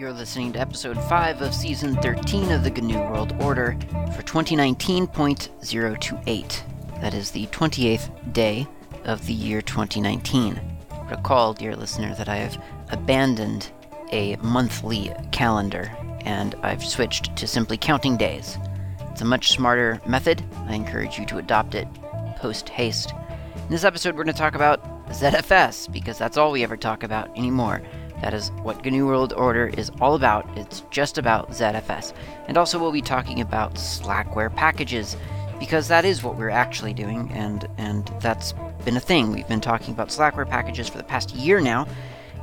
You're listening to episode 5 of season 13 of the GNU World Order for 2019.028. That is the 28th day of the year 2019. Recall, dear listener, that I have abandoned a monthly calendar and I've switched to simply counting days. It's a much smarter method. I encourage you to adopt it post haste. In this episode, we're going to talk about ZFS because that's all we ever talk about anymore. That is what GNU World Order is all about. It's just about ZFS. And also, we'll be talking about Slackware packages because that is what we're actually doing, and and that's been a thing. We've been talking about Slackware packages for the past year now,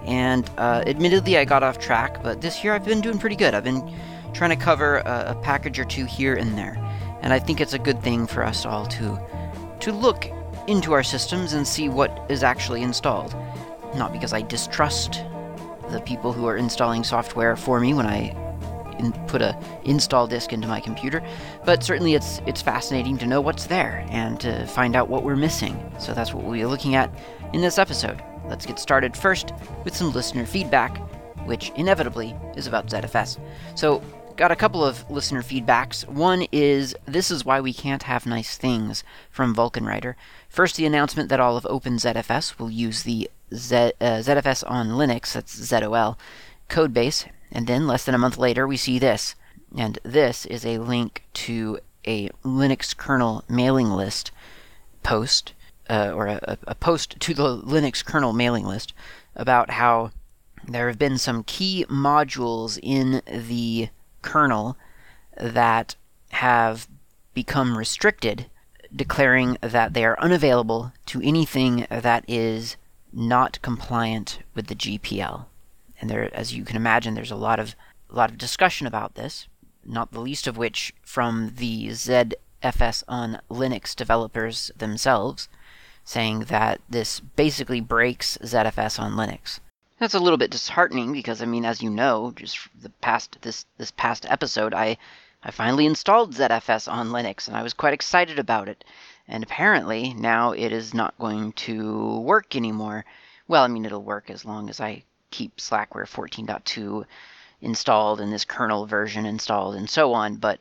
and uh, admittedly, I got off track, but this year I've been doing pretty good. I've been trying to cover a, a package or two here and there, and I think it's a good thing for us all to to look into our systems and see what is actually installed. Not because I distrust the people who are installing software for me when I in, put a install disk into my computer, but certainly it's it's fascinating to know what's there and to find out what we're missing. So that's what we'll be looking at in this episode. Let's get started first with some listener feedback, which inevitably is about ZFS. So got a couple of listener feedbacks. One is this is why we can't have nice things from Vulcan Writer. First, the announcement that all of OpenZFS will use the Z, uh, ZFS on Linux, that's ZOL, codebase, and then less than a month later, we see this. And this is a link to a Linux kernel mailing list post, uh, or a, a post to the Linux kernel mailing list about how there have been some key modules in the kernel that have become restricted, declaring that they are unavailable to anything that is not compliant with the GPL. And there, as you can imagine, there's a lot of a lot of discussion about this, not the least of which from the ZFS on Linux developers themselves, saying that this basically breaks ZFS on Linux. That's a little bit disheartening because I mean, as you know, just the past this this past episode, I I finally installed ZFS on Linux and I was quite excited about it. And apparently now it is not going to work anymore. Well, I mean, it'll work as long as I keep Slackware 14.2 installed and this kernel version installed and so on. But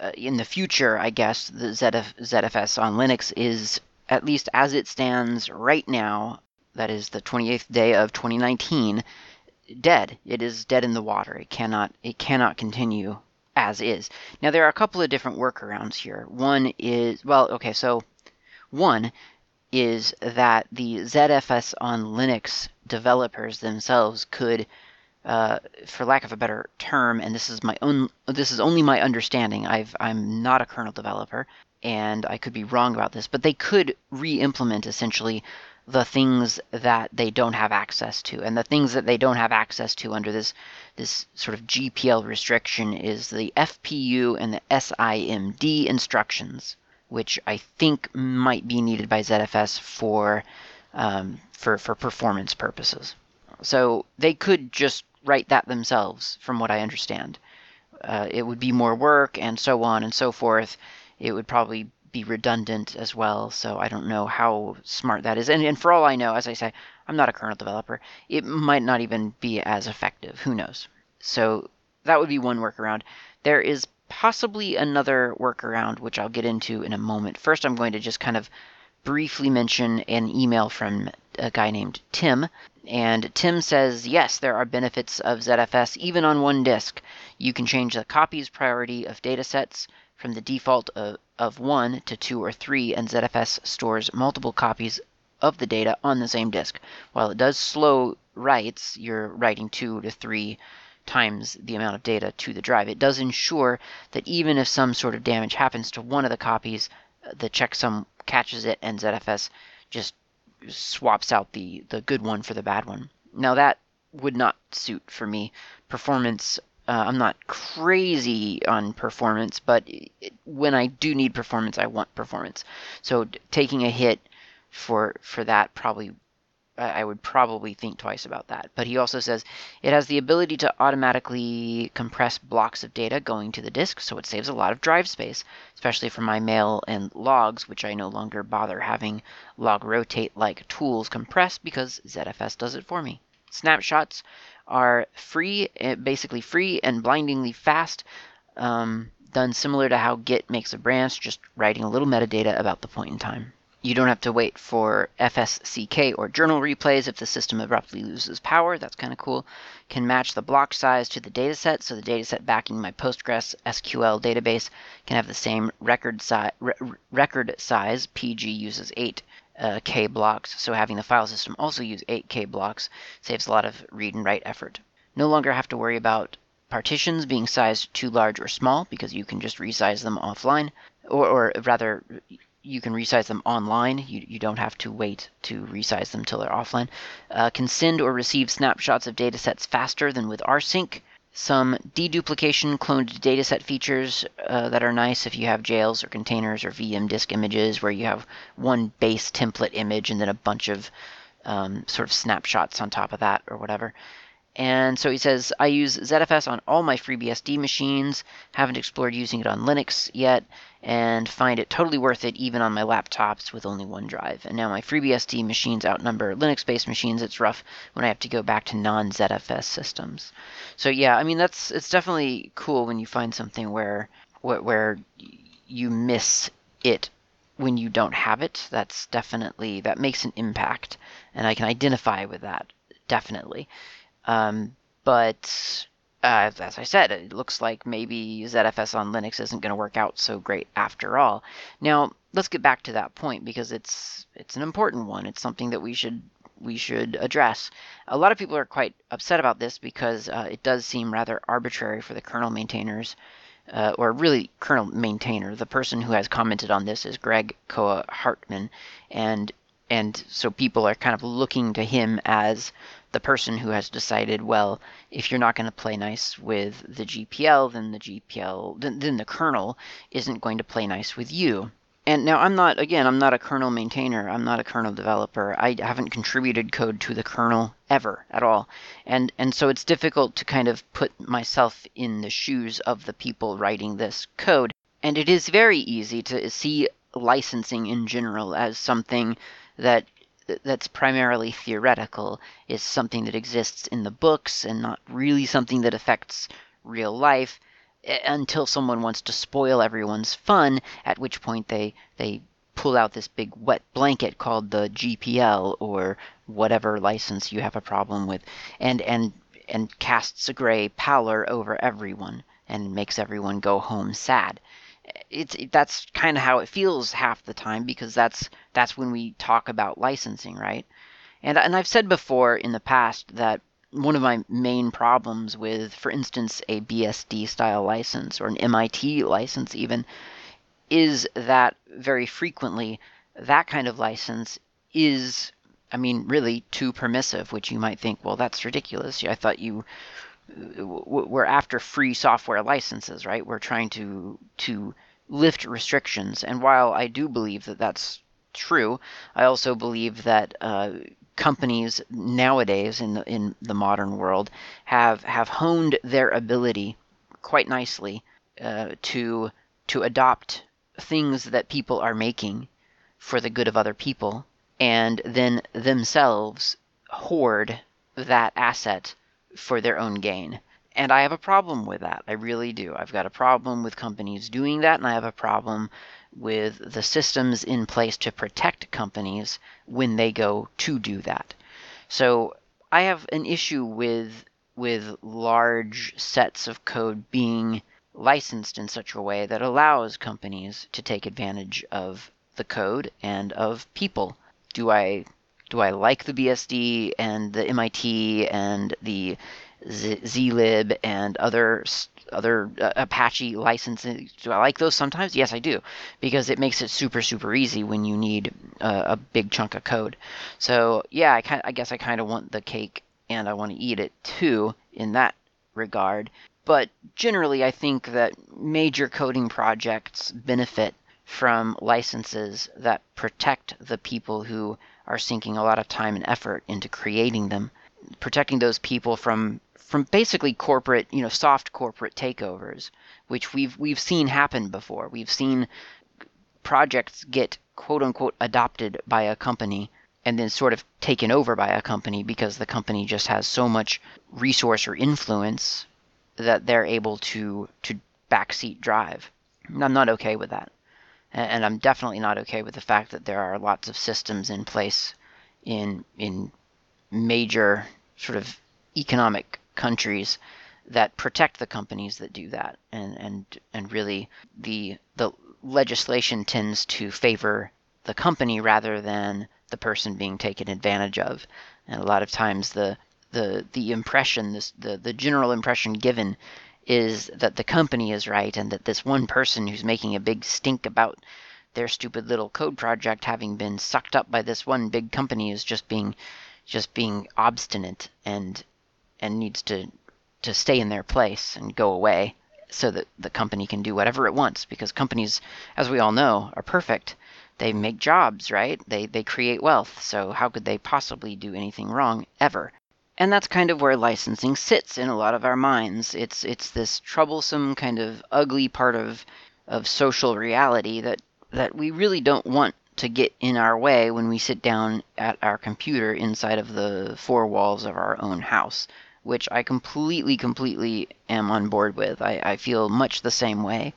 uh, in the future, I guess the ZF, ZFS on Linux is, at least as it stands right now, that is the 28th day of 2019, dead. It is dead in the water. It cannot it cannot continue as is. Now there are a couple of different workarounds here. One is well, okay, so one is that the ZFS on Linux developers themselves could uh, for lack of a better term, and this is my own, this is only my understanding. I've, I'm not a kernel developer, and I could be wrong about this, but they could re-implement essentially the things that they don't have access to. And the things that they don't have access to under this this sort of GPL restriction is the FPU and the SIMD instructions, which I think might be needed by ZFS for um, for for performance purposes. So they could just write that themselves, from what I understand. Uh, it would be more work and so on and so forth. It would probably be redundant as well. So I don't know how smart that is. And, and for all I know, as I say, I'm not a kernel developer. It might not even be as effective. Who knows? So that would be one workaround. There is possibly another workaround, which I'll get into in a moment. First, I'm going to just kind of briefly mention an email from a guy named Tim. And Tim says, yes, there are benefits of ZFS even on one disk. You can change the copies priority of datasets from the default of, of 1 to 2 or 3, and ZFS stores multiple copies of the data on the same disk. While it does slow writes, you're writing 2 to 3 times the amount of data to the drive. It does ensure that even if some sort of damage happens to one of the copies, uh, the checksum catches it and ZFS just swaps out the, the good one for the bad one. Now that would not suit for me. Performance uh, I'm not crazy on performance, but when I do need performance, I want performance. So taking a hit for for that probably I would probably think twice about that. But he also says it has the ability to automatically compress blocks of data going to the disk, so it saves a lot of drive space, especially for my mail and logs, which I no longer bother having log rotate like tools compress because ZFS does it for me. Snapshots are free, eh, basically free and blindingly fast. Um, done similar to how Git makes a branch, just writing a little metadata about the point in time. You don't have to wait for FSCK or journal replays if the system abruptly loses power. That's kind of cool. Can match the block size to the dataset, so the dataset backing my Postgres SQL database can have the same record, si- re- record size. PG uses 8 uh, K blocks, so having the file system also use 8 K blocks saves a lot of read and write effort. No longer have to worry about partitions being sized too large or small because you can just resize them offline, or, or rather, you can resize them online. You, you don't have to wait to resize them till they're offline. Uh, can send or receive snapshots of datasets faster than with rsync. Some deduplication cloned dataset features uh, that are nice if you have jails or containers or VM disk images where you have one base template image and then a bunch of um, sort of snapshots on top of that or whatever. And so he says, I use ZFS on all my FreeBSD machines, haven't explored using it on Linux yet, and find it totally worth it even on my laptops with only one drive. And now my FreeBSD machines outnumber Linux based machines. It's rough when I have to go back to non ZFS systems. So, yeah, I mean, that's it's definitely cool when you find something where, where, where you miss it when you don't have it. That's definitely, that makes an impact. And I can identify with that, definitely. Um, but uh, as I said, it looks like maybe ZFS on Linux isn't going to work out so great after all. Now, let's get back to that point because it's it's an important one. It's something that we should we should address. A lot of people are quite upset about this because uh, it does seem rather arbitrary for the kernel maintainers, uh, or really kernel maintainer. The person who has commented on this is Greg Kroah Hartman, and and so people are kind of looking to him as the person who has decided, well, if you're not going to play nice with the GPL, then the GPL, then, then the kernel isn't going to play nice with you. And now I'm not, again, I'm not a kernel maintainer. I'm not a kernel developer. I haven't contributed code to the kernel ever at all. And, and so it's difficult to kind of put myself in the shoes of the people writing this code. And it is very easy to see licensing in general as something that that's primarily theoretical is something that exists in the books and not really something that affects real life until someone wants to spoil everyone's fun at which point they they pull out this big wet blanket called the GPL or whatever license you have a problem with and and and casts a gray pallor over everyone and makes everyone go home sad it's that's kind of how it feels half the time because that's that's when we talk about licensing, right? And and I've said before in the past that one of my main problems with, for instance, a BSD style license or an MIT license even, is that very frequently that kind of license is, I mean, really too permissive, which you might think, well, that's ridiculous. I thought you we're after free software licenses, right? We're trying to to lift restrictions, and while I do believe that that's true, I also believe that uh, companies nowadays in the in the modern world have have honed their ability quite nicely uh, to to adopt things that people are making for the good of other people, and then themselves hoard that asset for their own gain. And I have a problem with that. I really do. I've got a problem with companies doing that, and I have a problem with the systems in place to protect companies when they go to do that. So I have an issue with with large sets of code being licensed in such a way that allows companies to take advantage of the code and of people. Do I do I like the BSD and the MIT and the zlib and other other uh, Apache licenses? Do I like those sometimes? Yes, I do, because it makes it super super easy when you need uh, a big chunk of code. So yeah, I kind I guess I kind of want the cake and I want to eat it too in that regard. But generally, I think that major coding projects benefit from licenses that protect the people who are sinking a lot of time and effort into creating them, protecting those people from from basically corporate, you know, soft corporate takeovers, which we've we've seen happen before. We've seen projects get quote unquote adopted by a company and then sort of taken over by a company because the company just has so much resource or influence that they're able to to backseat drive. I'm not okay with that. And, I'm definitely not okay with the fact that there are lots of systems in place in in major sort of economic countries that protect the companies that do that. And and and really the the legislation tends to favor the company rather than the person being taken advantage of. And a lot of times the the the impression this the the general impression given is that the company is right and that this one person who's making a big stink about their stupid little code project having been sucked up by this one big company is just being just being obstinate and and needs to to stay in their place and go away so that the company can do whatever it wants because companies as we all know are perfect. They make jobs right? They they create wealth. So how could they possibly do anything wrong ever and that's kind of where licensing sits in a lot of our minds it's it's this troublesome kind of ugly part of of social reality that that we really don't want to get in our way when we sit down at our computer inside of the four walls of our own house which I completely, completely am on board with. I, I feel much the same way.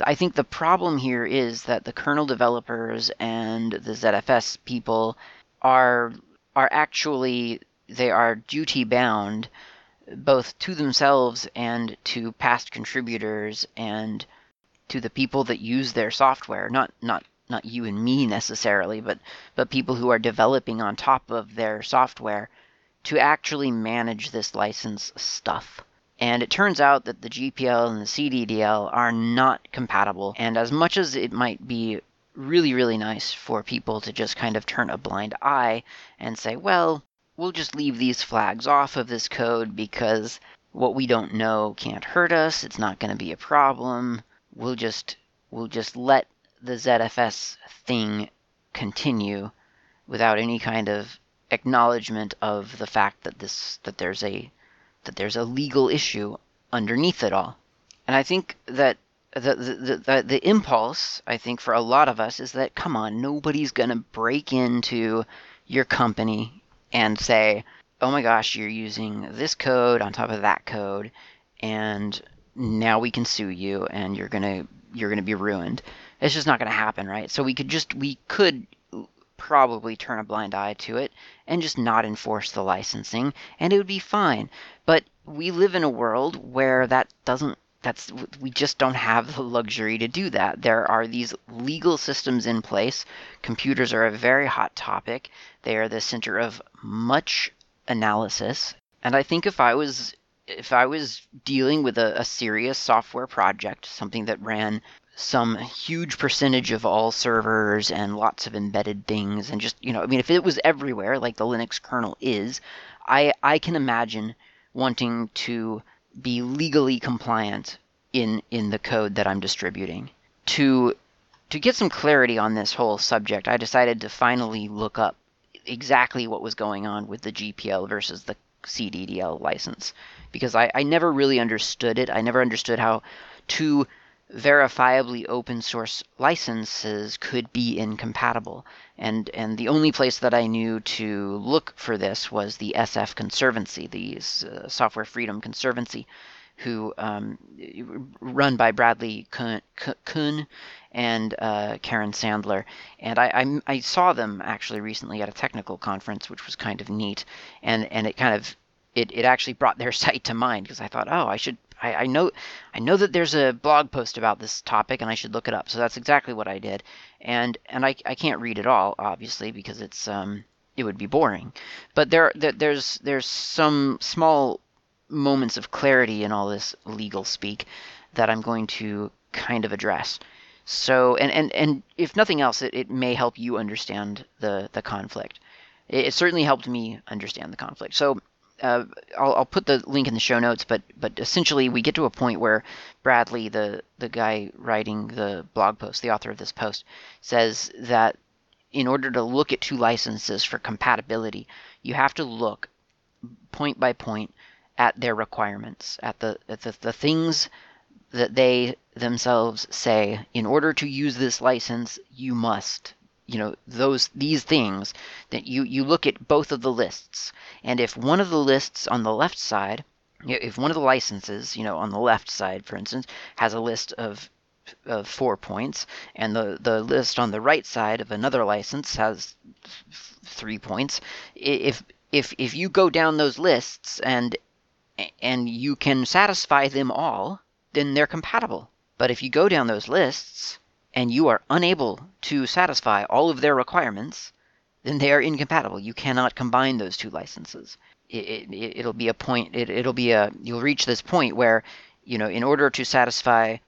I think the problem here is that the kernel developers and the ZFS people are are actually they are duty bound both to themselves and to past contributors and to the people that use their software not not not you and me necessarily but but people who are developing on top of their software to actually manage this license stuff. And it turns out that the GPL and the CDDL are not compatible. And as much as it might be really, really nice for people to just kind of turn a blind eye and say, well, we'll just leave these flags off of this code because what we don't know can't hurt us. It's not going to be a problem. We'll just we'll just let the ZFS thing continue without any kind of acknowledgement of the fact that this that there's a that there's a legal issue underneath it all. And I think that the, the, the, the impulse, I think, for a lot of us is that, come on, nobody's going to break into your company and say, oh my gosh, you're using this code on top of that code, and now we can sue you, and you're to you're to be ruined. It's just not to happen, right? So we could just we could probably turn a blind eye to it and just not enforce the licensing and it would be fine. But we live in a world where that doesn't that's we just don't have the luxury to do that. There are these legal systems in place. Computers are a very hot topic. They are the center of much analysis. And I think if I was if I was dealing with a, a serious software project, something that ran some huge percentage of all servers and lots of embedded things and just you know i mean if it was everywhere like the linux kernel is i i can imagine wanting to be legally compliant in in the code that i'm distributing. To to get some clarity on this whole subject i decided to finally look up exactly what was going on with the gpl versus the cddl license because i, I never really understood it. I never understood how two verifiably open source licenses could be incompatible. And, and the only place that I knew to look for this was the SF Conservancy, the uh, Software Freedom Conservancy, who um, run by Bradley Kuhn and uh, Karen Sandler. And I, I, I saw them actually recently at a technical conference, which was kind of neat. And, and it kind of it, it actually brought their site to mind because I thought, oh, I should I, I know I know that there's a blog post about this topic and I should look it up. So that's exactly what I did. And and I, I can't read it all obviously because it's um it would be boring. But there, there there's there's some small moments of clarity in all this legal speak that I'm going to kind of address. So and and and if nothing else, it, it may help you understand the the conflict. It, it certainly helped me understand the conflict. So uh, I'll, I'll, put the link in the show notes, but but essentially we get to a point where Bradley, the the guy writing the blog post, the author of this post, says that in order to look at two licenses for compatibility, you have to look point by point at their requirements, at the at the, the things that they themselves say. In order to use this license, you must you know those these things that you you look at both of the lists. And if one of the lists on the left side if one of the licenses you know on the left side for instance has a list of of four points and the the list on the right side of another license has three points if if if you go down those lists and and you can satisfy them all then they're compatible. But if you go down those lists and you are unable to satisfy all of their requirements, then they are incompatible. You cannot combine those two licenses. It, it, will be a point. It, it'll be a. You'll reach this point where, you know, in order to satisfy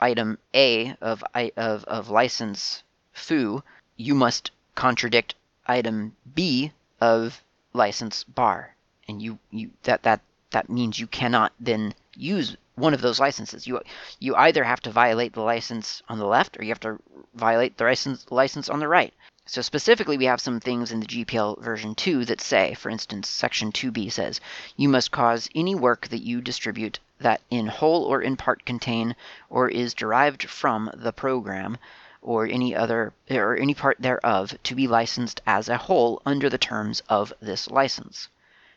item A of of of license foo, you must contradict item B of license bar, and you you that that that means you cannot then use one of those licenses. You you either have to violate the license on the left or you have to violate the license license on the right. So specifically, we have some things in the GPL version 2 that say, for instance, section 2b says, you must cause any work that you distribute that in whole or in part contain or is derived from the program or any other or any part thereof to be licensed as a whole under the terms of this license.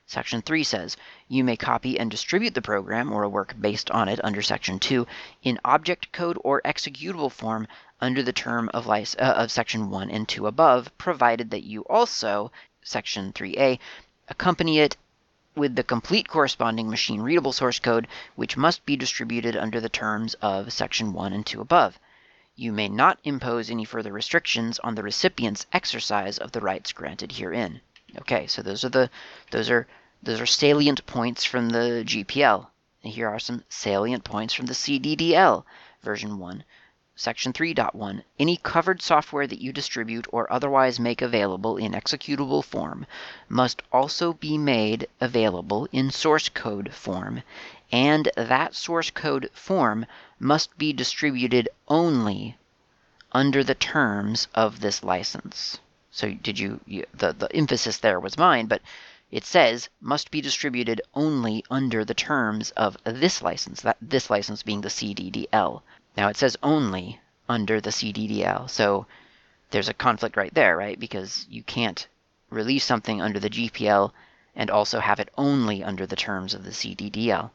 Section 3 says, you may copy and distribute the program or a work based on it under Section 2 in object code or executable form under the term of, uh, of Section 1 and 2 above, provided that you also, Section 3a, accompany it with the complete corresponding machine readable source code, which must be distributed under the terms of Section 1 and 2 above. You may not impose any further restrictions on the recipient's exercise of the rights granted herein. Okay, so those are the those are those are salient points from the GPL. And here are some salient points from the CDDL version 1. Section 3.1 Any covered software that you distribute or otherwise make available in executable form must also be made available in source code form, and that source code form must be distributed only under the terms of this license. So did you, you the, the emphasis there was mine, but it says must be distributed only under the terms of this license, that this license being the CDDL. Now it says only under the CDDL. So there's a conflict right there, right? Because you can't release something under the GPL and also have it only under the terms of the CDDL.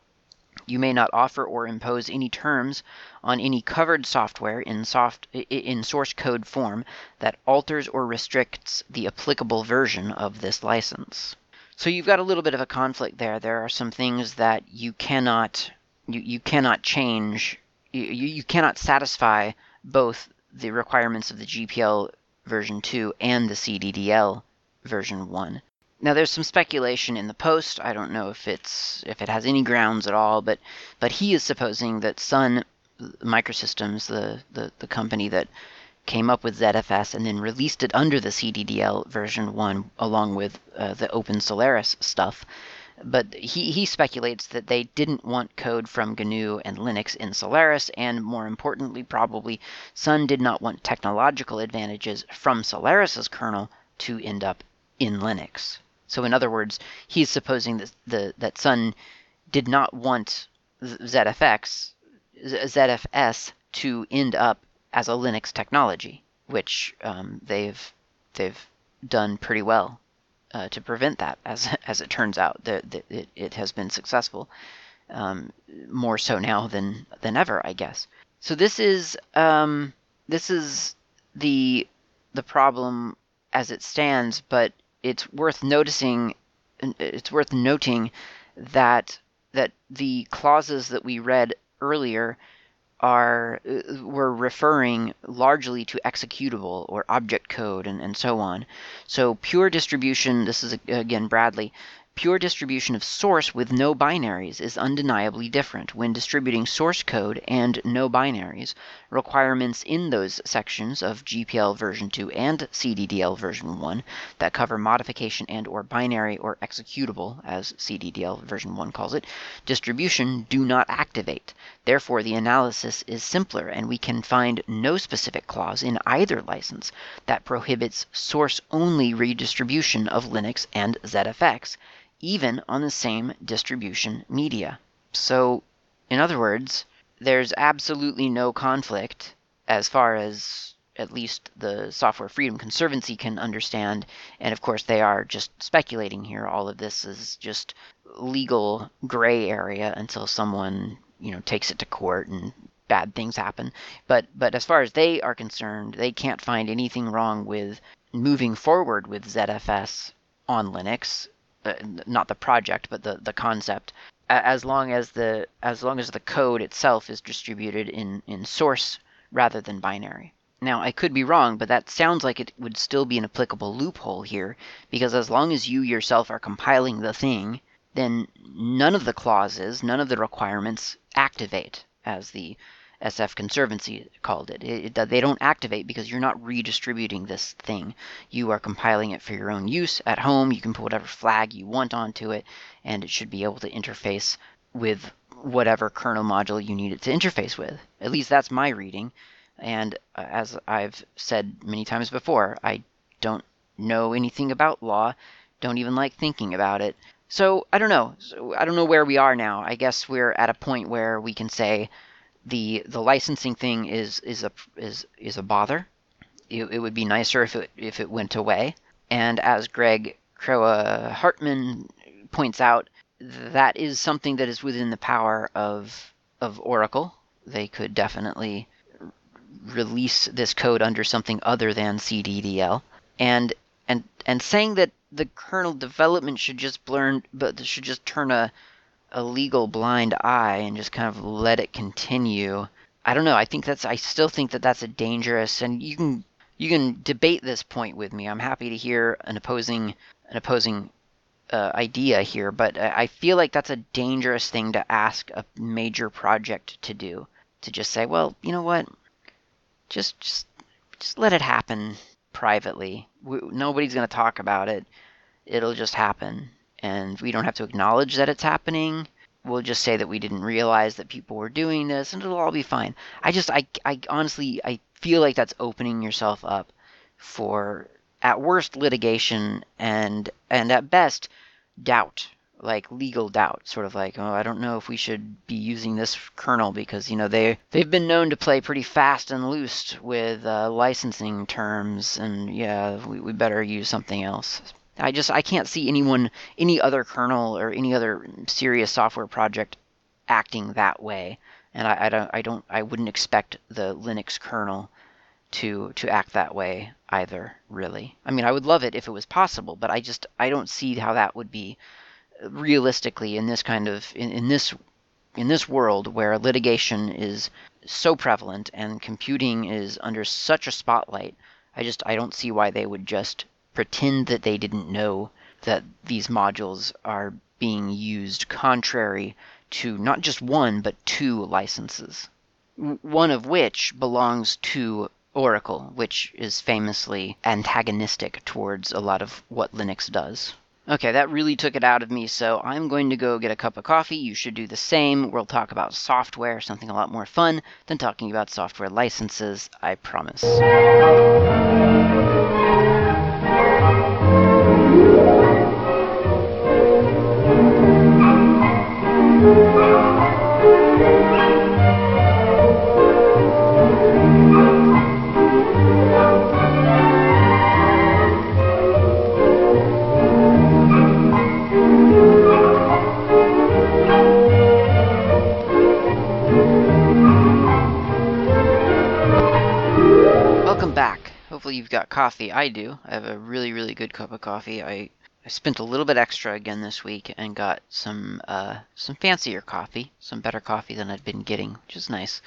You may not offer or impose any terms on any covered software in, soft, in source code form that alters or restricts the applicable version of this license. So you've got a little bit of a conflict there. There are some things that you cannot you, you cannot change. You, you cannot satisfy both the requirements of the GPL version 2 and the CDDL version 1. Now there's some speculation in the post. I don't know if it's if it has any grounds at all, but but he is supposing that Sun Microsystems, the the, the company that came up with ZFS and then released it under the CDDL version 1 along with uh, the Open Solaris stuff. But he, he speculates that they didn't want code from GNU and Linux in Solaris, and more importantly, probably, Sun did not want technological advantages from Solaris's kernel to end up in Linux. So in other words, he's supposing that the that Sun did not want ZFX ZFS to end up as a Linux technology, which um, they've they've done pretty well uh, to prevent that. As as it turns out, that it, it has been successful, um, more so now than than ever, I guess. So this is um, this is the the problem as it stands, but it's worth noticing it's worth noting that that the clauses that we read earlier are uh, were referring largely to executable or object code and, and so on. So pure distribution, this is again Bradley, Pure distribution of source with no binaries is undeniably different when distributing source code and no binaries. Requirements in those sections of GPL version 2 and CDDL version 1 that cover modification and or binary or executable, as CDDL version 1 calls it, distribution do not activate. Therefore, the analysis is simpler and we can find no specific clause in either license that prohibits source-only redistribution of Linux and ZFX even on the same distribution media. So, in other words, there's absolutely no conflict as far as at least the Software Freedom Conservancy can understand. And of course, they are just speculating here. All of this is just legal gray area until someone you know takes it to court and bad things happen. But but as far as they are concerned, they can't find anything wrong with moving forward with ZFS on Linux, uh, not the project, but the the concept. As long as the as long as the code itself is distributed in in source rather than binary. Now, I could be wrong, but that sounds like it would still be an applicable loophole here, because as long as you yourself are compiling the thing, then none of the clauses, none of the requirements activate, as the SF Conservancy called it. It, it. They don't activate because you're not redistributing this thing. You are compiling it for your own use at home. You can put whatever flag you want onto it, and it should be able to interface with whatever kernel module you need it to interface with. At least that's my reading. And uh, as I've said many times before, I don't know anything about law, don't even like thinking about it. So I don't know. So I don't know where we are now. I guess we're at a point where we can say the the licensing thing is is a is is a bother. It, it would be nicer if it if it went away. And as Greg Kroah uh, Hartman points out, that is something that is within the power of of Oracle. They could definitely release this code under something other than CDDL. And and and saying that the kernel development should just learn but should just turn a a legal blind eye and just kind of let it continue. I don't know. I think that's. I still think that that's a dangerous. And you can you can debate this point with me. I'm happy to hear an opposing an opposing uh, idea here, but I feel like that's a dangerous thing to ask a major project to do. To just say, well, you know what, just just just let it happen privately. We, nobody's going to talk about it. It'll just happen and we don't have to acknowledge that it's happening. We'll just say that we didn't realize that people were doing this, and it'll all be fine. I just, I, I honestly, I feel like that's opening yourself up for, at worst, litigation, and and at best, doubt, like legal doubt, sort of like, oh, I don't know if we should be using this kernel because you know they they've been known to play pretty fast and loose with uh, licensing terms, and yeah, we, we better use something else. I just I can't see anyone, any other kernel or any other serious software project acting that way, and I, I don't I don't I wouldn't expect the Linux kernel to to act that way either. Really, I mean I would love it if it was possible, but I just I don't see how that would be realistically in this kind of in, in this in this world where litigation is so prevalent and computing is under such a spotlight. I just I don't see why they would just pretend that they didn't know that these modules are being used contrary to not just one, but two licenses. One of which belongs to Oracle, which is famously antagonistic towards a lot of what Linux does. Okay, that really took it out of me, so I'm going to go get a cup of coffee. You should do the same. We'll talk about software, something a lot more fun than talking about software licenses, I promise. Got coffee. I do. I have a really, really good cup of coffee. I, I spent a little bit extra again this week and got some uh, some fancier coffee, some better coffee than I'd been getting, which is nice.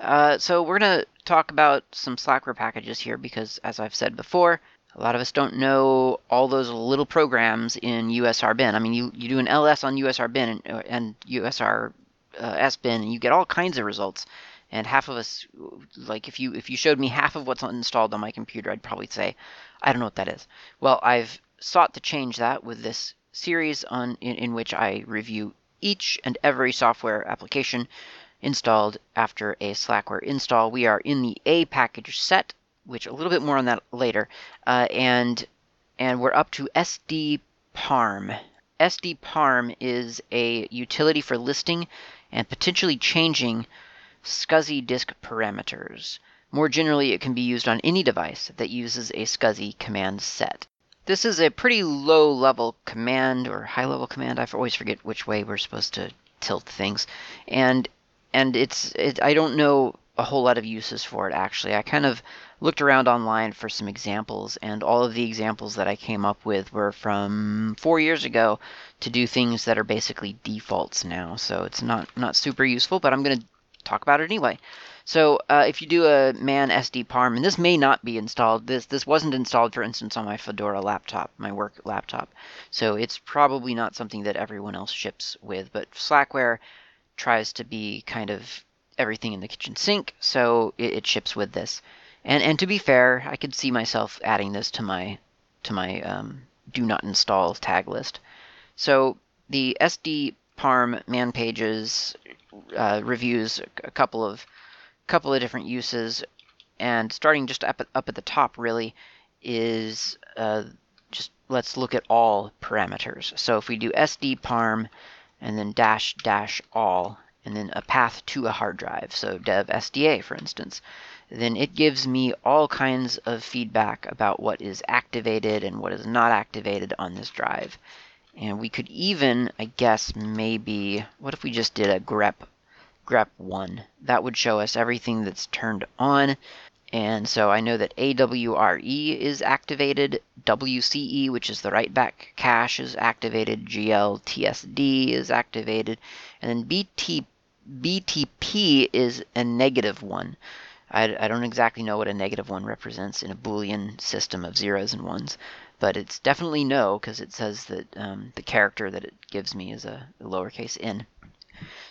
Uh, so we're gonna talk about some Slackware packages here because, as I've said before, a lot of us don't know all those little programs in USR bin. I mean, you, you do an ls on USR bin and, and USR uh, S bin, and you get all kinds of results and half of us like if you if you showed me half of what's installed on my computer i'd probably say i don't know what that is. Well i've sought to change that with this series on in, in which i review each and every software application installed after a slackware install. We are in the a package set which a little bit more on that later uh, and and we're up to sd parm sd parm is a utility for listing and potentially changing SCSI disk parameters. More generally, it can be used on any device that uses a SCSI command set. This is a pretty low level command or high level command. I always forget which way we're supposed to tilt things. And and it's it, I don't know a whole lot of uses for it actually. I kind of looked around online for some examples, and all of the examples that I came up with were from four years ago to do things that are basically defaults now. So it's not not super useful, but I'm going to talk about it anyway. So uh, if you do a man SD parm, and this may not be installed, this this wasn't installed, for instance, on my Fedora laptop, my work laptop. So it's probably not something that everyone else ships with, but Slackware tries to be kind of everything in the kitchen sink, so it, it ships with this. And and to be fair, I could see myself adding this to my to my um, do not install tag list. So the SD parm man pages uh, reviews a couple of couple of different uses, and starting just up at, up at the top really is uh, just let's look at all parameters. So if we do SD parm and then dash dash all and then a path to a hard drive, so dev SDA for instance, then it gives me all kinds of feedback about what is activated and what is not activated on this drive. And we could even, I guess, maybe, what if we just did a grep, grep1? That would show us everything that's turned on. And so I know that AWRE is activated, WCE, which is the write back cache, is activated, GLTSD is activated, and then BT, BTP is a negative one. I, I don't exactly know what a negative one represents in a Boolean system of zeros and ones, but it's definitely no because it says that um, the character that it gives me is a, lowercase n.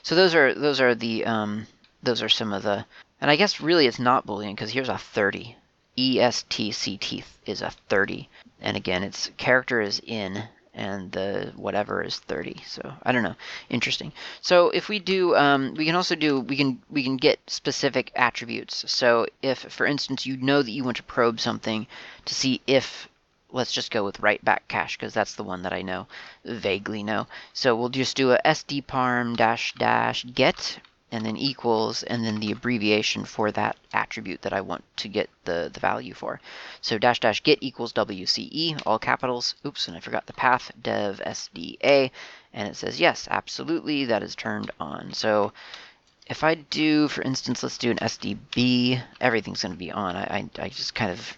So those are those are the um, those are some of the, and I guess really it's not Boolean because here's a 30. ESTCT is a 30, and again its character is n and the whatever is 30 so i don't know. Interesting. So if we do um, we can also do we can we can get specific attributes. So if for instance you know that you want to probe something to see if let's just go with write back cache because that's the one that i know vaguely know so we'll just do a sdparm dash dash get and then equals, and then the abbreviation for that attribute that I want to get the, the value for. So dash dash get equals WCE, all capitals. Oops, and I forgot the path, dev SDA, and it says yes, absolutely, that is turned on. So if I do, for instance, let's do an SDB, everything's going to be on. I, I, I, just kind of,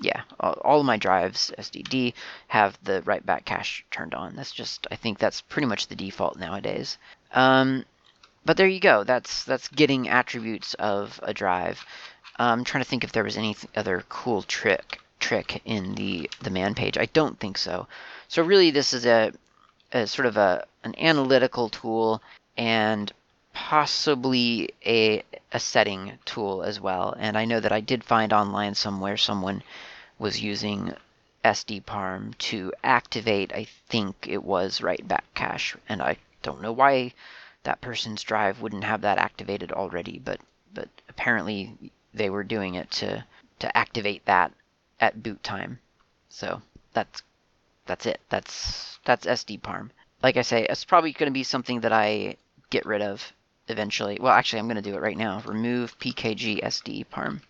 yeah, all, my drives, SDD, have the write back cache turned on. That's just, I think that's pretty much the default nowadays. Um, but there you go. That's that's getting attributes of a drive. I'm trying to think if there was any other cool trick trick in the the man page. I don't think so. So really, this is a, a sort of a an analytical tool and possibly a a setting tool as well. And I know that I did find online somewhere someone was using SDParm to activate. I think it was write back cache, and I don't know why that person's drive wouldn't have that activated already, but but apparently they were doing it to to activate that at boot time. So that's that's it. That's that's SD Parm. Like I say, it's probably going to be something that I get rid of eventually. Well, actually, I'm going to do it right now. Remove PKG SD Parm.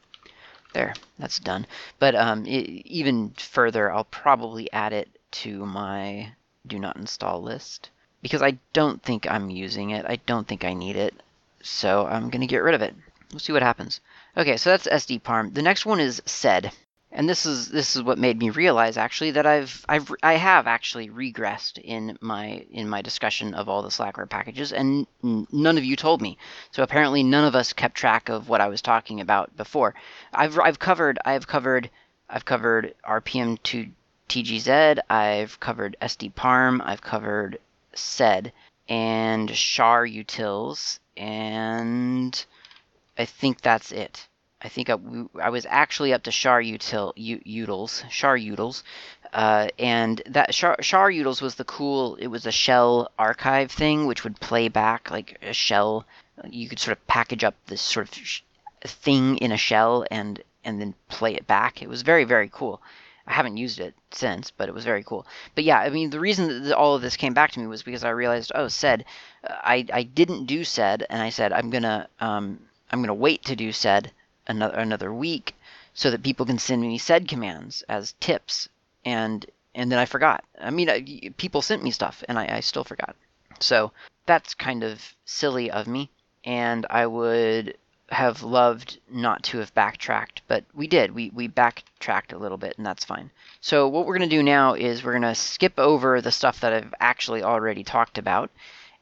There, that's done. But um, it, even further, I'll probably add it to my do not install list because I don't think I'm using it. I don't think I need it. So I'm going to get rid of it. We'll see what happens. Okay, so that's SD Parm. The next one is sed. And this is this is what made me realize actually that I've I've I have actually regressed in my in my discussion of all the Slackware packages and none of you told me. So apparently none of us kept track of what I was talking about before. I've I've covered I've covered I've covered RPM to TGZ, I've covered SD Parm, I've covered sed and shar utils, and I think that's it. I think I, I was actually up to shar util utils, shar utils, uh, and that shar, shar utils was the cool. It was a shell archive thing, which would play back like a shell. You could sort of package up this sort of thing in a shell and and then play it back. It was very very cool. I haven't used it since, but it was very cool. But yeah, I mean, the reason that all of this came back to me was because I realized, oh, sed, uh, I I didn't do sed, and I said I'm gonna um I'm gonna wait to do sed another another week so that people can send me sed commands as tips and and then I forgot. I mean, I, people sent me stuff and I, I still forgot. So that's kind of silly of me, and I would have loved not to have backtracked, but we did. We we backtracked a little bit, and that's fine. So what we're going to do now is we're going to skip over the stuff that I've actually already talked about,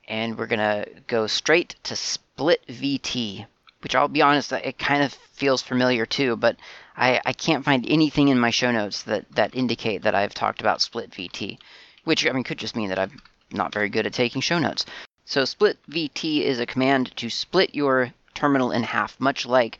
and we're going to go straight to split VT, which I'll be honest, uh, it kind of feels familiar too, but I, I can't find anything in my show notes that, that indicate that I've talked about split VT, which I mean could just mean that I'm not very good at taking show notes. So split VT is a command to split your terminal in half, much like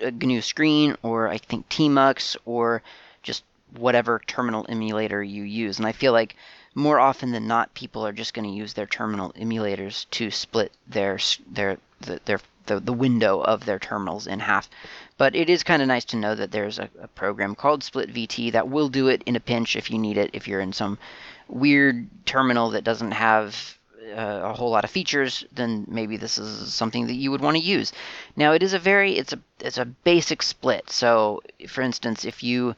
GNU Screen or I think Tmux or just whatever terminal emulator you use. And I feel like more often than not, people are just going to use their terminal emulators to split their their their the, the window of their terminals in half. But it is kind of nice to know that there's a, a, program called Split VT that will do it in a pinch if you need it. If you're in some weird terminal that doesn't have uh, a whole lot of features, then maybe this is something that you would want to use. Now it is a very it's a it's a basic split. So for instance, if you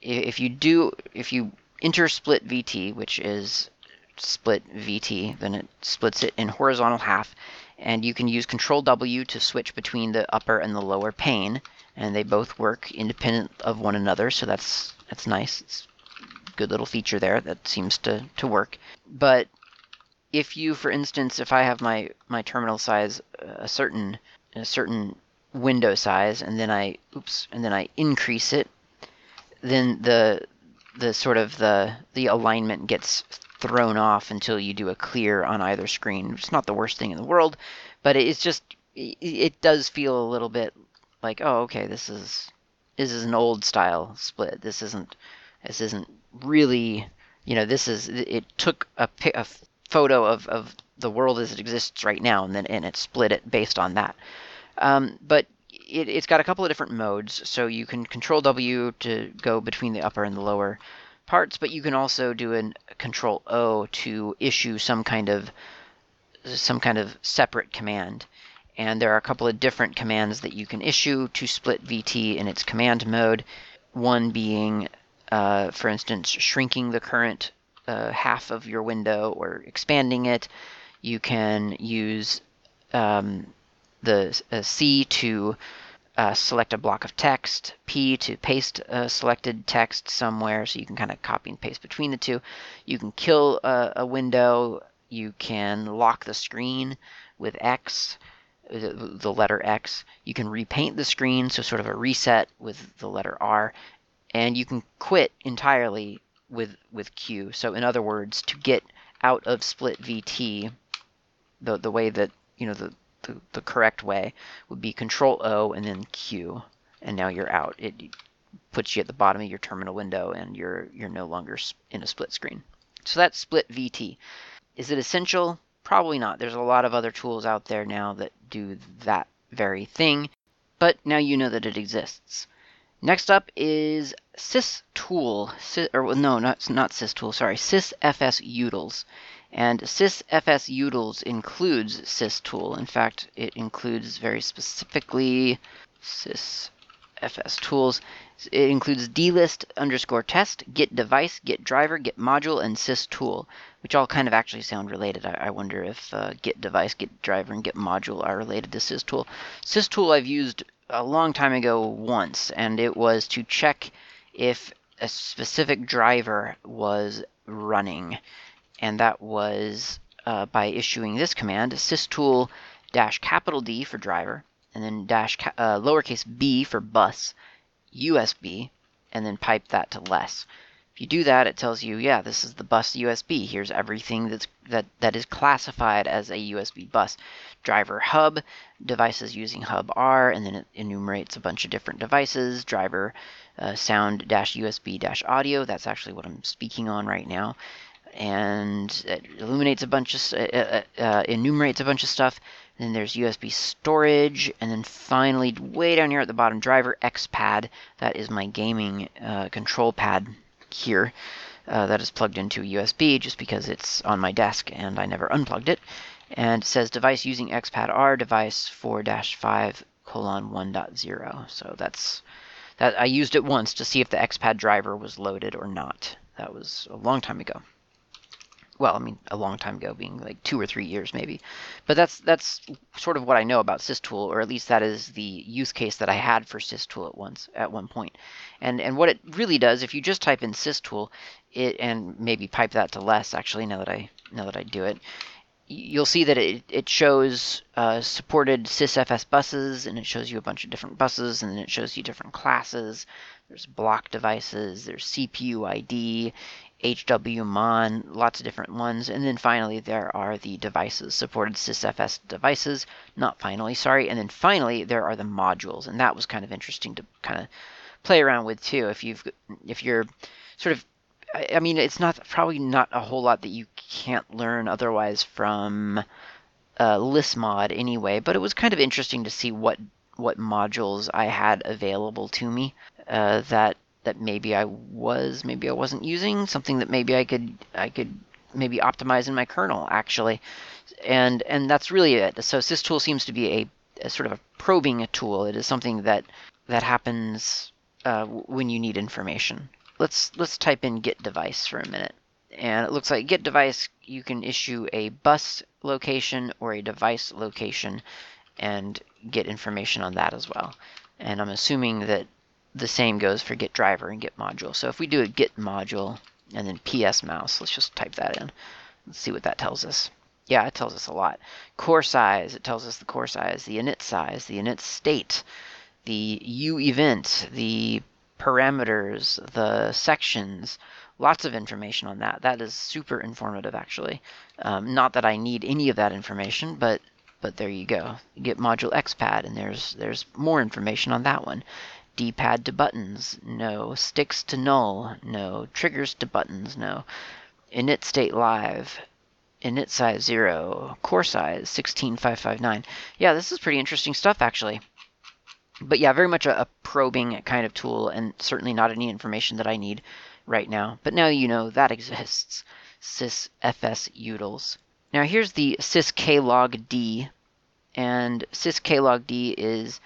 if you do if you enter split VT, which is split VT, then it splits it in horizontal half and you can use Control W to switch between the upper and the lower pane, and they both work independent of one another. So that's that's nice. It's a good little feature there that seems to to work. But if you, for instance, if I have my my terminal size uh, a certain a certain window size, and then I oops, and then I increase it, then the the sort of the the alignment gets thrown off until you do a clear on either screen. It's not the worst thing in the world, but it's just it does feel a little bit like oh okay this is this is an old style split. This isn't this isn't really you know this is it took a, a photo of, of the world as it exists right now and then and it split it based on that. Um, but it, has got a couple of different modes, so you can control W to go between the upper and the lower parts, but you can also do a control O to issue some kind of some kind of separate command. And there are a couple of different commands that you can issue to split VT in its command mode. One being, uh, for instance, shrinking the current uh, half of your window or expanding it. You can use um, the uh, C to uh, select a block of text, P to paste selected text somewhere, so you can kind of copy and paste between the two. You can kill a, a window, you can lock the screen with X, the, the letter X. You can repaint the screen, so sort of a reset with the letter R, and you can quit entirely with with Q. So in other words, to get out of split VT, the the way that you know the the, the correct way would be Control O and then Q, and now you're out. It puts you at the bottom of your terminal window, and you're you're no longer in a split screen. So that's split VT. Is it essential? Probably not. There's a lot of other tools out there now that do that very thing, but now you know that it exists. Next up is systool, Sys, or no, not not systool. Sorry, sysfsutils. And sysfsutils includes systool. In fact, it includes very specifically sysfs tools. It includes dlist underscore test, get device, get driver, get module, and systool, which all kind of actually sound related. I, I wonder if uh, get device, get driver, and get module are related to systool. Systool I've used a long time ago once, and it was to check if a specific driver was running and that was uh, by issuing this command, systool dash capital D for driver, and then dash uh, lowercase b for bus, USB, and then pipe that to less. If you do that, it tells you, yeah, this is the bus USB. Here's everything that's that that is classified as a USB bus. Driver hub, devices using hub R, and then it enumerates a bunch of different devices. Driver uh, sound dash USB dash audio. That's actually what I'm speaking on right now and it illuminates a bunch of uh, uh, uh, enumerates a bunch of stuff. And then there's USB storage, and then finally, way down here at the bottom, driver XPad. That is my gaming uh, control pad here. Uh, that is plugged into USB just because it's on my desk and I never unplugged it. And it says device using XPad R, device 4 5 colon 1.0. So that's that I used it once to see if the XPad driver was loaded or not. That was a long time ago. Well, I mean, a long time ago, being like two or three years maybe. But that's that's sort of what I know about systool, or at least that is the use case that I had for systool at once at one point. And and what it really does, if you just type in systool, it and maybe pipe that to less actually now that I now that I do it, you'll see that it, it shows uh, supported sysfs buses and it shows you a bunch of different buses and then it shows you different classes there's block devices there's cpu id hwmon lots of different ones. And then finally there are the devices supported sysfs devices not finally sorry. And then finally there are the modules. And that was kind of interesting to kind of play around with too. If you've if you're sort of I mean, it's not probably not a whole lot that you can't learn otherwise from uh, lsmod anyway. But it was kind of interesting to see what what modules I had available to me uh, that that maybe I was maybe I wasn't using something that maybe I could I could maybe optimize in my kernel actually, and and that's really it. So systool seems to be a, a sort of a probing tool. It is something that that happens uh, when you need information let's let's type in get device for a minute. And it looks like get device, you can issue a bus location or a device location and get information on that as well. And I'm assuming that the same goes for get driver and get module. So if we do a get module and then PS mouse, let's just type that in. Let's see what that tells us. Yeah, it tells us a lot. Core size, it tells us the core size, the init size, the init state, the U event, the parameters, the sections, lots of information on that. That is super informative, actually. Um, not that I need any of that information, but but there you go. You get module XPad, and there's there's more information on that one. D-pad to buttons, no. Sticks to null, no. Triggers to buttons, no. Init state live, init size 0, core size 16559. Yeah, this is pretty interesting stuff, actually but yeah, very much a, a, probing kind of tool, and certainly not any information that I need right now. But now you know that exists. sysfs utils. Now here's the sysklogd, and sysklogd is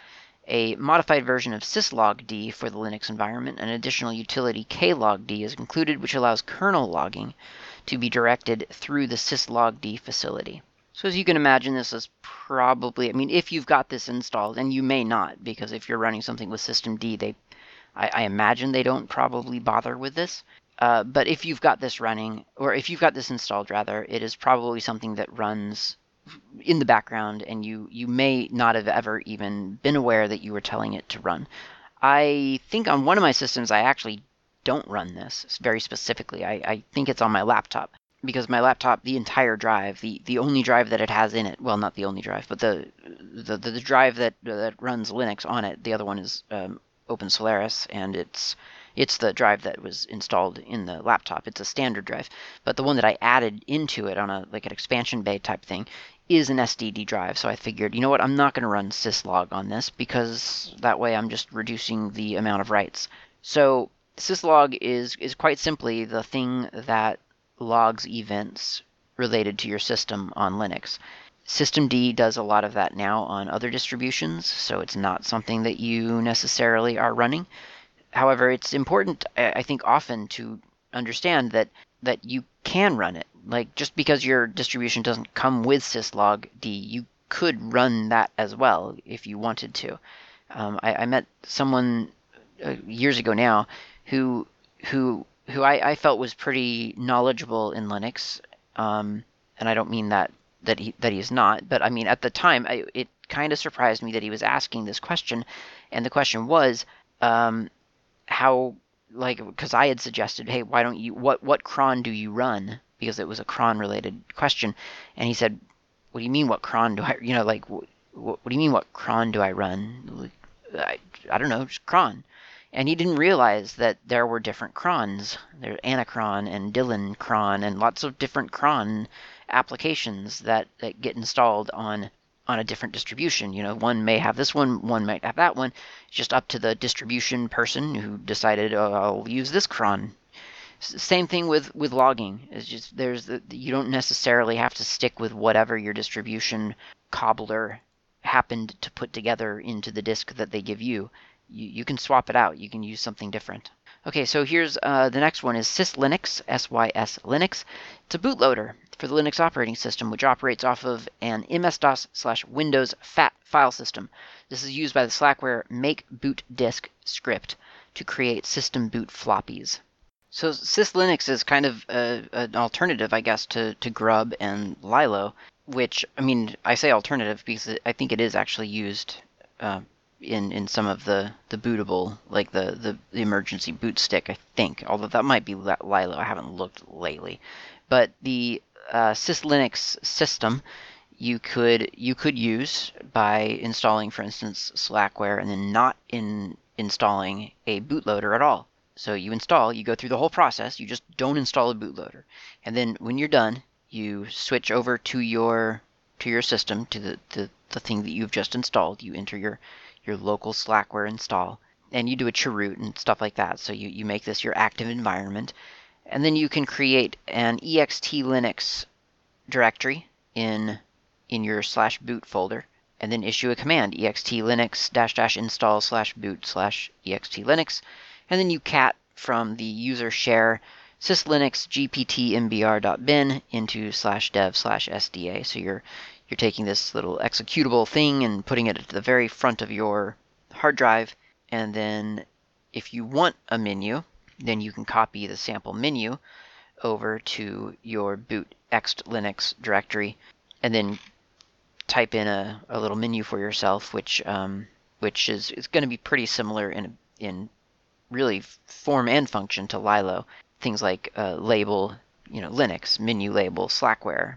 a modified version of syslogd for the Linux environment. An additional utility klogd is included, which allows kernel logging to be directed through the syslogd facility. So as you can imagine, this is probably, I mean, if you've got this installed, and you may not, because if you're running something with systemd, they, I, I imagine they don't probably bother with this. Uh, but if you've got this running, or if you've got this installed rather, it is probably something that runs in the background, and you you may not have ever even been aware that you were telling it to run. I think on one of my systems I actually don't run this very specifically. I, I think it's on my laptop because my laptop, the entire drive, the, the only drive that it has in it, well, not the only drive, but the the, the drive that that runs Linux on it, the other one is um, Open Solaris, and it's it's the drive that was installed in the laptop. It's a standard drive, but the one that I added into it on a like an expansion bay type thing is an SSD drive. So I figured, you know what, I'm not going to run syslog on this because that way I'm just reducing the amount of writes. So syslog is is quite simply the thing that logs events related to your system on Linux. Systemd does a lot of that now on other distributions, so it's not something that you necessarily are running. However, it's important, I think, often to understand that that you can run it. Like just because your distribution doesn't come with syslogd, you could run that as well if you wanted to. Um, I, I, met someone uh, years ago now who who who I, I felt was pretty knowledgeable in Linux, um, and I don't mean that that he that he is not, but I mean at the time I, it kind of surprised me that he was asking this question, and the question was um, how like because I had suggested, hey, why don't you what what cron do you run? Because it was a cron related question, and he said, what do you mean what cron do I you know like what, what do you mean what cron do I run? I, I don't know, just cron and he didn't realize that there were different crons. There's Anacron and Dillon cron and lots of different cron applications that, that get installed on on a different distribution. You know, one may have this one, one might have that one. It's just up to the distribution person who decided, oh, I'll use this cron. Same thing with with logging. It's just there's the, you don't necessarily have to stick with whatever your distribution cobbler happened to put together into the disk that they give you, you, you can swap it out. You can use something different. Okay, so here's uh, the next one is SysLinux, S-Y-S Linux. It's a bootloader for the Linux operating system, which operates off of an MS-DOS slash Windows FAT file system. This is used by the Slackware make boot disk script to create system boot floppies. So SysLinux is kind of a, an alternative, I guess, to, to Grub and Lilo, which, I mean, I say alternative because I think it is actually used uh, in in some of the the bootable like the, the the emergency boot stick i think although that might be lilo. I haven't looked lately. But the uh, syslinux system you could you could use by installing for instance slackware and then not in installing a bootloader at all so you install you go through the whole process you just don't install a bootloader. And then when you're done you switch over to your to your system to the, the, the thing that you've just installed. You enter your your local Slackware install, and you do a chroot and stuff like that. So you, you make this your active environment, and then you can create an extlinux directory in in your slash boot folder, and then issue a command extlinux dash dash install slash boot slash extlinux, and then you cat from the user share syslinux gpt mbr.bin into slash dev slash sda. So you're you're taking this little executable thing and putting it at the very front of your hard drive. And then if you want a menu, then you can copy the sample menu over to your boot extlinux directory and then type in a, a little menu for yourself which um, which is, is going to be pretty similar in in really form and function to Lilo things like uh, label you know Linux menu label Slackware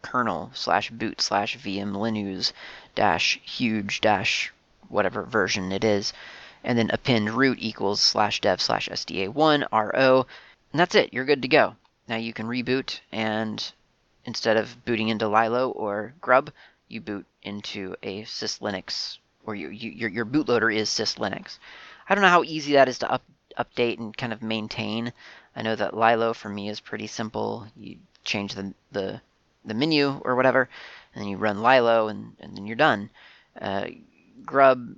kernel slash boot slash vmlinuz dash huge dash whatever version it is, and then append root equals slash dev slash sda1 ro, and that's it. You're good to go. Now you can reboot, and instead of booting into Lilo or Grub, you boot into a syslinux, or you, you, your, your bootloader is syslinux. I don't know how easy that is to up, update and kind of maintain. I know that Lilo for me is pretty simple. You change the, the the menu or whatever, and then you run Lilo, and, and then you're done. Uh, Grub,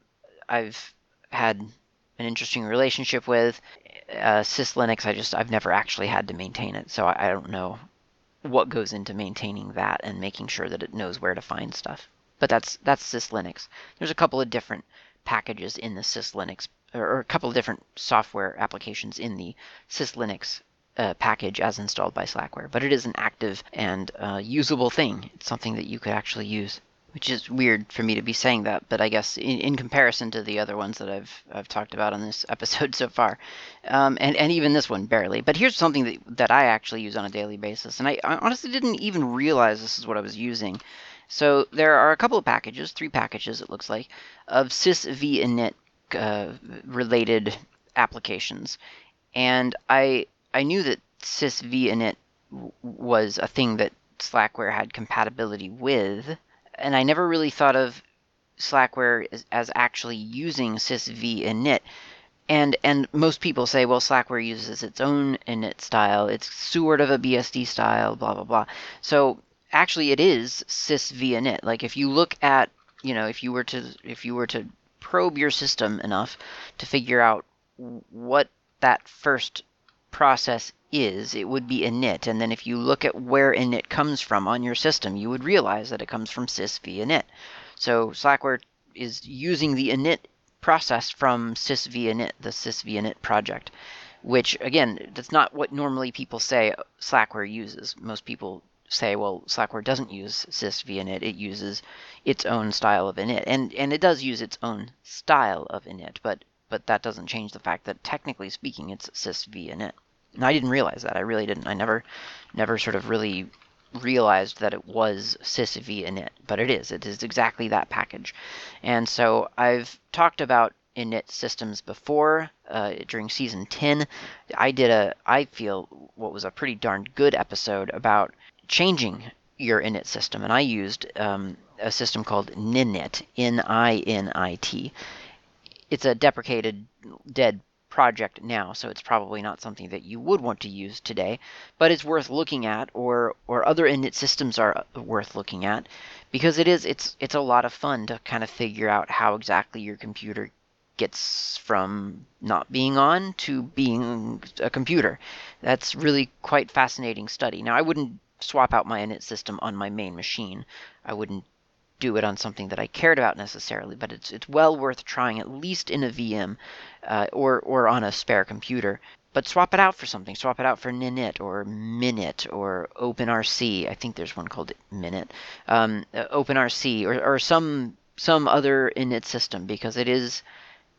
I've had an interesting relationship with. Uh, SysLinux, I just I've never actually had to maintain it, so I, I don't know what goes into maintaining that and making sure that it knows where to find stuff. But that's that's SysLinux. There's a couple of different packages in the SysLinux, or a couple of different software applications in the SysLinux uh, package as installed by Slackware, but it is an active and uh, usable thing. It's something that you could actually use, which is weird for me to be saying that, but I guess in, in comparison to the other ones that I've I've talked about on this episode so far, um, and and even this one barely. But here's something that that I actually use on a daily basis, and I, I honestly didn't even realize this is what I was using. So there are a couple of packages, three packages it looks like, of sysvinit uh, related applications, and I I knew that SysV sysvinit was a thing that Slackware had compatibility with, and I never really thought of Slackware as, as actually using sysvinit. And and most people say, well, Slackware uses its own init style. It's sort of a BSD style, blah blah blah. So actually, it is sysvinit. Like if you look at, you know, if you were to if you were to probe your system enough to figure out what that first process is, it would be init. And then if you look at where init comes from on your system, you would realize that it comes from sysvinit. So Slackware is using the init process from sysvinit, the sysvinit project, which again, that's not what normally people say Slackware uses. Most people say, well, Slackware doesn't use sysvinit; it uses its own style of init, and and it does use its own style of init, but but that doesn't change the fact that technically speaking, it's sysvinit. And I didn't realize that. I really didn't. I never, never sort of really realized that it was sysvinit, but it is. It is exactly that package. And so I've talked about init systems before uh, during season 10. I did a, I feel, what was a pretty darn good episode about changing your init system, and I used um, a system called Ninit, N-I-N-I-T. It's a deprecated, dead project now, so it's probably not something that you would want to use today, but it's worth looking at, or or other init systems are worth looking at, because it is it's it's a lot of fun to kind of figure out how exactly your computer gets from not being on to being a computer. That's really quite fascinating study. Now I wouldn't swap out my init system on my main machine. I wouldn't do it on something that I cared about necessarily, but it's it's well worth trying at least in a VM uh, or or on a spare computer. But swap it out for something. Swap it out for Ninit or Minit or OpenRC. I think there's one called Minit. Um, uh, OpenRC or, or some some other init system because it is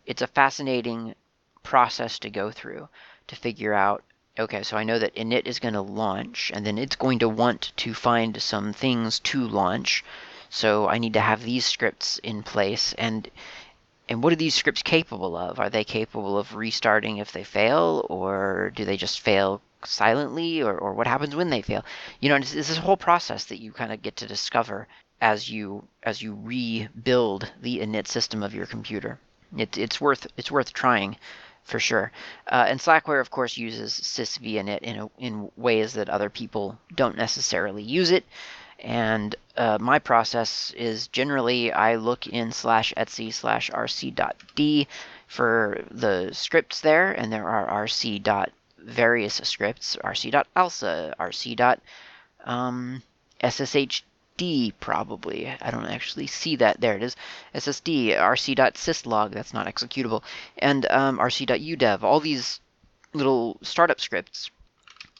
it's a fascinating process to go through to figure out okay so i know that init is going to launch and then it's going to want to find some things to launch so I need to have these scripts in place and and what are these scripts capable of? Are they capable of restarting if they fail or do they just fail silently or, or what happens when they fail? You know, it's, it's this whole process that you kind of get to discover as you as you rebuild the init system of your computer. It, it's worth it's worth trying for sure. Uh, and Slackware, of course, uses sysvinit in a, in ways that other people don't necessarily use it. And uh, my process is generally I look in slash etc slash rc.d for the scripts there, and there are rc dot various scripts, rc.alsa, rc. Dot, um, sshd probably. I don't actually see that. There it is. SSD, rc.syslog, that's not executable, and um, rc.udev, all these little startup scripts.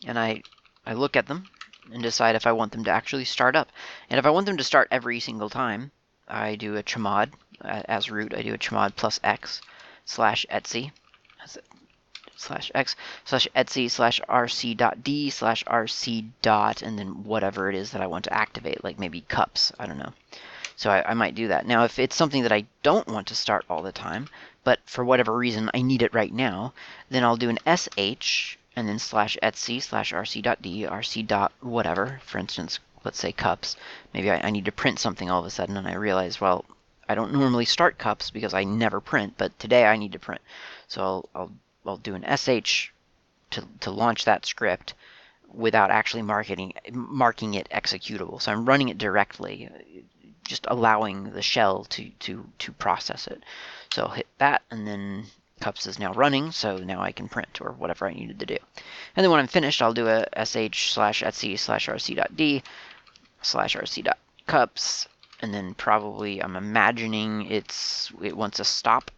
And I, I look at them and decide if I want them to actually start up. And if I want them to start every single time, I do a chmod uh, as root. I do a chmod plus x slash etc slash x slash etc slash rc dot d slash rc dot and then whatever it is that I want to activate, like maybe cups. I don't know. So I, I might do that. Now, if it's something that I don't want to start all the time, but for whatever reason I need it right now, then I'll do an sh and then slash etc slash rc dot d rc dot whatever, for instance, let's say cups. Maybe I, I, need to print something all of a sudden and I realize, well, I don't normally start cups because I never print, but today I need to print. So I'll, I'll, I'll do an sh to, to launch that script without actually marketing, marking it executable. So I'm running it directly, just allowing the shell to, to, to process it. So I'll hit that and then cups is now running, so now I can print or whatever I needed to do. And then when I'm finished, I'll do a sh slash etc slash rc.d slash rc.cups, and then probably I'm imagining it's it wants a stop.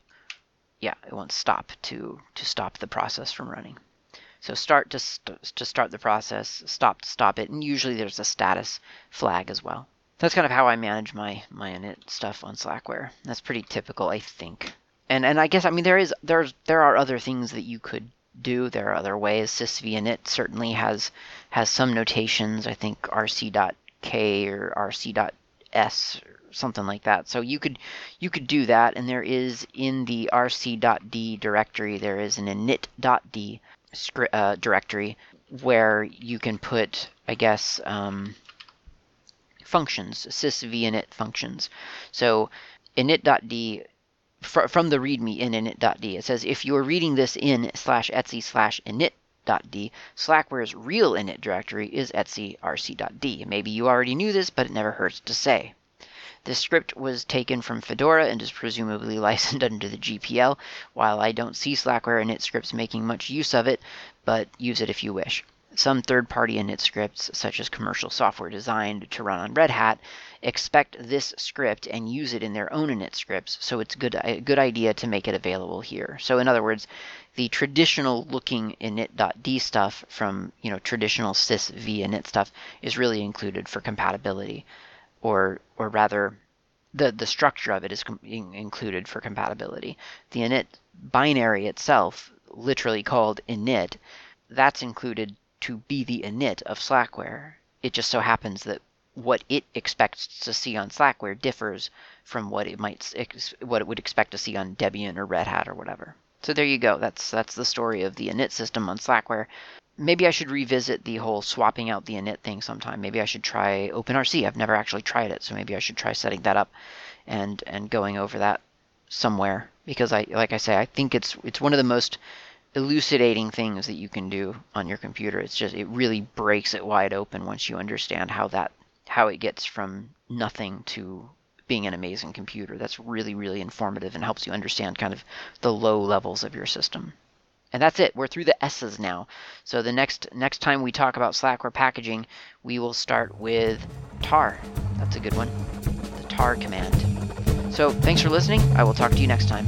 Yeah, it wants stop to to stop the process from running. So start to st to start the process, stop to stop it, and usually there's a status flag as well. That's kind of how I manage my my init stuff on Slackware. That's pretty typical, I think and and I guess I mean there is there's there are other things that you could do. There are other ways. Sysvinit certainly has has some notations. I think rc.k or rc.s something like that. So you could you could do that. And there is in the rc.d directory there is an init.d uh, directory where you can put I guess um, functions sysvinit functions. So init.d fr- from the readme in init.d. It says if you're reading this in slash etc slash init.d, Slackware's real init directory is etc rc.d. Maybe you already knew this, but it never hurts to say. This script was taken from Fedora and is presumably licensed under the GPL, while I don't see Slackware init scripts making much use of it, but use it if you wish. Some third-party init scripts, such as commercial software designed to run on Red Hat, expect this script and use it in their own init scripts, so it's good, a good idea to make it available here. So in other words, the traditional looking init.d stuff from you know traditional sys v init stuff is really included for compatibility, or or rather, the the structure of it is included for compatibility. The init binary itself, literally called init, that's included to be the init of Slackware. It just so happens that what it expects to see on Slackware differs from what it might what it would expect to see on Debian or Red Hat or whatever. So there you go. That's that's the story of the init system on Slackware. Maybe I should revisit the whole swapping out the init thing sometime. Maybe I should try OpenRC. I've never actually tried it, so maybe I should try setting that up and and going over that somewhere because I like I say I think it's it's one of the most elucidating things that you can do on your computer. It's just it really breaks it wide open once you understand how that how it gets from nothing to being an amazing computer. That's really, really informative and helps you understand kind of the low levels of your system. And that's it. We're through the S's now. So the next next time we talk about Slackware packaging, we will start with tar. That's a good one. The tar command. So thanks for listening. I will talk to you next time.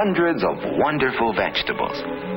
Hundreds of wonderful vegetables.